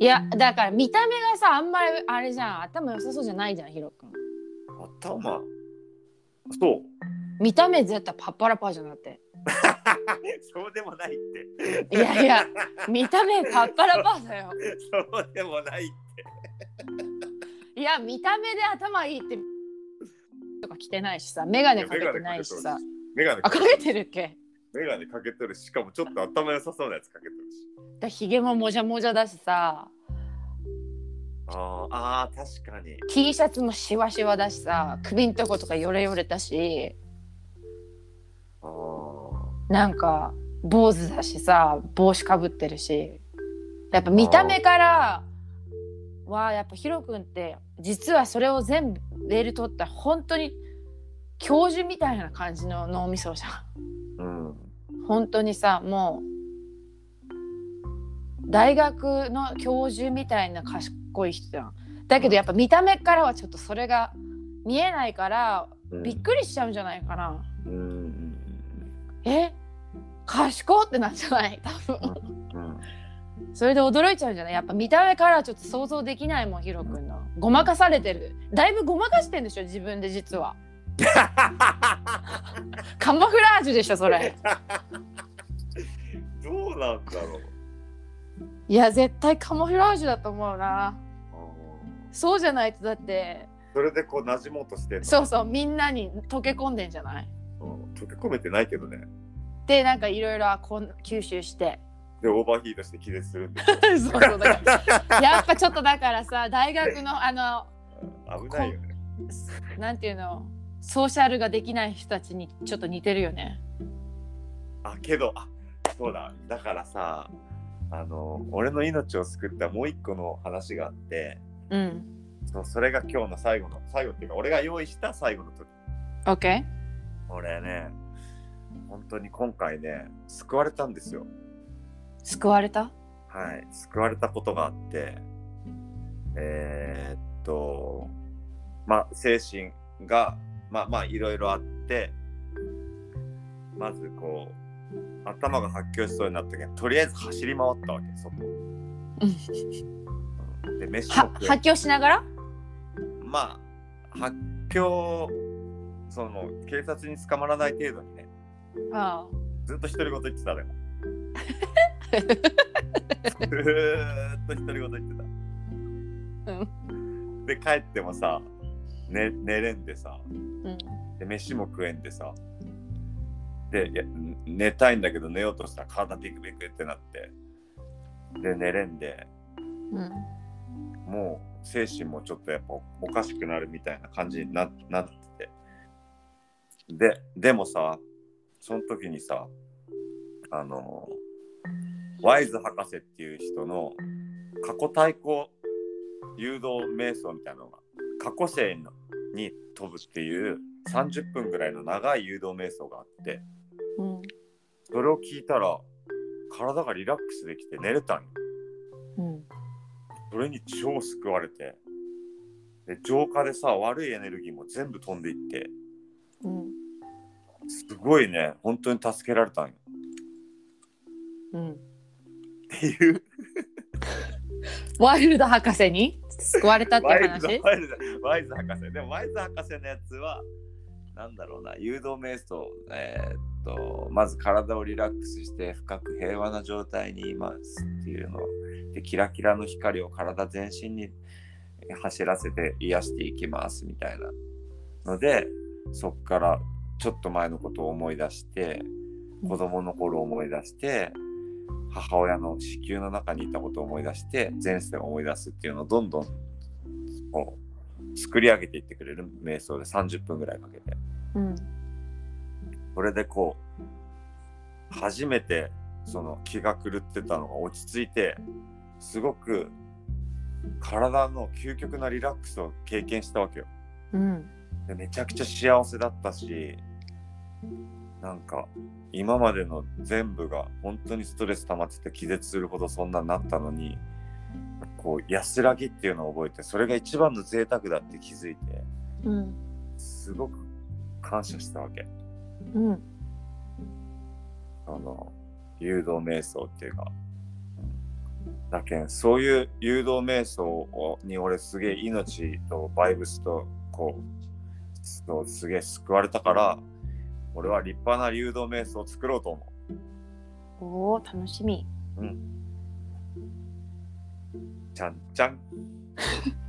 いやだから見た目がさあんまりあれじゃん。頭良さそうじゃないじゃんヒロ君。頭。そう。見た目絶対パッパラパーじゃなくて。そうでもないって。いやいや 見た目パッパラパーだよ。そうでもないって。いや見た目で頭いいってとか着てないしさ眼鏡かけてないしさ。メガネあかけてるっけ？メガネかけてるししかもちょっと頭良さそうなやつかけてるし。だひげももじゃもじゃだしさあー。あー確かに。T シャツもシワシワだしさ首んとことかヨレヨレだし。あー。なんか坊主だしさ帽子かぶってるし。やっぱ見た目からはやっぱヒロ君って実はそれを全部レール取った本当に教授みたいな感じの脳みそじゃうん。ん本当にさもう大学の教授みたいな賢い人じゃん。だけどやっぱ見た目からはちょっとそれが見えないからうん。びっくりしちゃうんじゃないかな、うんうんえ？賢ってなんじゃない？多分。それで驚いちゃうんじゃない？やっぱ見た目からはちょっと想像できないもんヒロ君の。ごまかされてる。だいぶごまかしてんでしょ自分で実は。カモフラージュでしょそれ。どうなんだろう。いや絶対カモフラージュだと思うな。あそうじゃないとだってーそれでこう馴染もうとしてそうそうみんなに溶け込んでんじゃない？うん溶け込めてないけどね。でなんかいろいろこん吸収して。でオーバーヒートして気絶するんで そうそうだから。やっぱちょっとだからさ大学のあの危ないよね。なんていうの？ソーシャルができない人たちにちょっと似てるよね。あけどあそうだ。だからさあの俺の命を救ったもう一個の話があってうん。そうそれが今日の最後の最後っていうか俺が用意した最後の時。OK? 俺ね本当に今回ね救われたんですよ。救われた？はい。救われたことがあってえーっとまあ精神がまあまあいろいろあってまずこう頭が発狂しそうになったけどとりあえず走り回ったわけそこ で飯は発狂しながら？まあ発狂その警察に捕まらない程度にね。あずっと独り言言ってたでも。ずーっと独り言言ってた。うん。で帰ってもさ、ね、寝れんでさ。うん。で飯も食えんでさ。で寝たいんだけど寝ようとしたら体ビクビクってなって。で寝れんで。うん。もう精神もちょっとやっぱおかしくなるみたいな感じにななっててででもさその時にさあのワイズ博士っていう人の過去対抗誘導瞑想みたいなのが過去世に飛ぶっていう30分ぐらいの長い誘導瞑想があってうん。それを聞いたら体がリラックスできて寝れたんようん。それに超救われてで浄化でさ悪いエネルギーも全部飛んでいってうん。すごいね本当に助けられたんようん。っていう ワイルド博士に救われたっていうワイルド話？ワイルドワイズ博士でもワイズ博士のやつはなんだろうな誘導瞑想えーっとまず体をリラックスして深く平和な状態にいますっていうのでキラキラの光を体全身に走らせて癒していきますみたいなのでそっからちょっと前のことを思い出して子供の頃を思い出して母親の子宮の中にいたことを思い出して前世を思い出すっていうのをどんどんこう作り上げていってくれる瞑想で30分ぐらいかけてうん。それでこう初めてその気が狂ってたのが落ち着いてすごく体の究極なリラックスを経験したわけようん。でめちゃくちゃ幸せだったしなんか今までの全部が本当にストレス溜まってて気絶するほどそんなになったのにこう安らぎっていうのを覚えてそれが一番の贅沢だって気づいてうん。すごく感謝したわけうん。あの誘導瞑想っていうかだけんそういう誘導瞑想をに俺すげえ命とバイブスとこうそうすげえ救われたから俺は立派な誘導瞑想を作ろうと思おお楽しみう。うん。ちゃんちゃん。